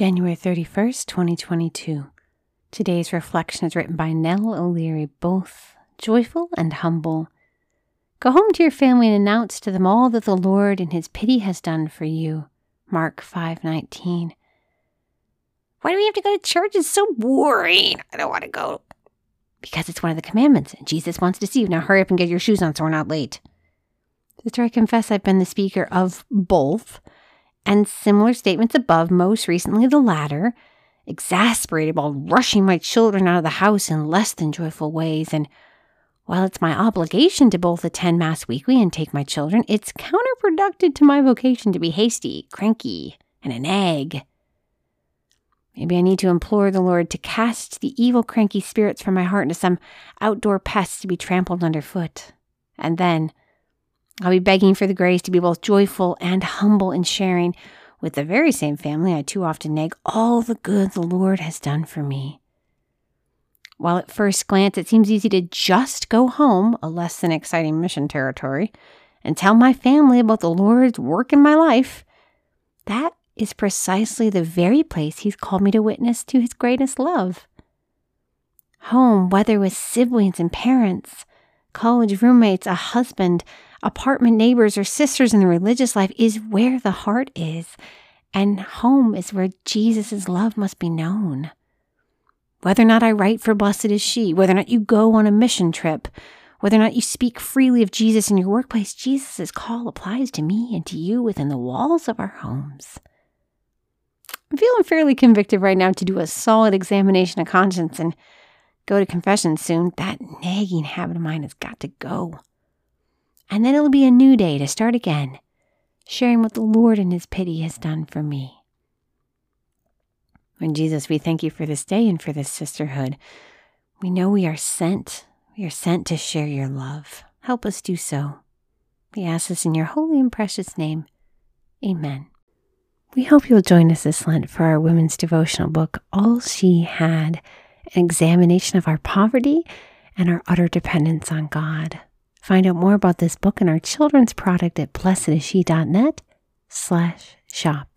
January 31st, 2022. Today's reflection is written by Nell O'Leary, both joyful and humble. Go home to your family and announce to them all that the Lord in his pity has done for you. Mark 5:19. Why do we have to go to church? It's so boring. I don't want to go. Because it's one of the commandments and Jesus wants to see you. Now hurry up and get your shoes on so we're not late. Sister, I confess I've been the speaker of both and similar statements above, most recently the latter, exasperated while rushing my children out of the house in less than joyful ways. And while it's my obligation to both attend Mass weekly and take my children, it's counterproductive to my vocation to be hasty, cranky, and an egg. Maybe I need to implore the Lord to cast the evil, cranky spirits from my heart into some outdoor pests to be trampled underfoot. And then, I'll be begging for the grace to be both joyful and humble in sharing with the very same family I too often nag all the good the Lord has done for me. While at first glance it seems easy to just go home, a less than exciting mission territory, and tell my family about the Lord's work in my life, that is precisely the very place He's called me to witness to His greatest love. Home, whether with siblings and parents, college roommates, a husband, apartment neighbors, or sisters in the religious life is where the heart is, and home is where Jesus' love must be known. Whether or not I write for Blessed is She, whether or not you go on a mission trip, whether or not you speak freely of Jesus in your workplace, Jesus' call applies to me and to you within the walls of our homes. I'm feeling fairly convicted right now to do a solid examination of conscience and go to confession soon. That nagging habit of mine has got to go. And then it'll be a new day to start again, sharing what the Lord in His pity has done for me. And Jesus, we thank you for this day and for this sisterhood. We know we are sent. We are sent to share your love. Help us do so. We ask this in your holy and precious name. Amen. We hope you'll join us this Lent for our women's devotional book, All She Had, an examination of our poverty and our utter dependence on God. Find out more about this book and our children's product at blessedisshe.net slash shop.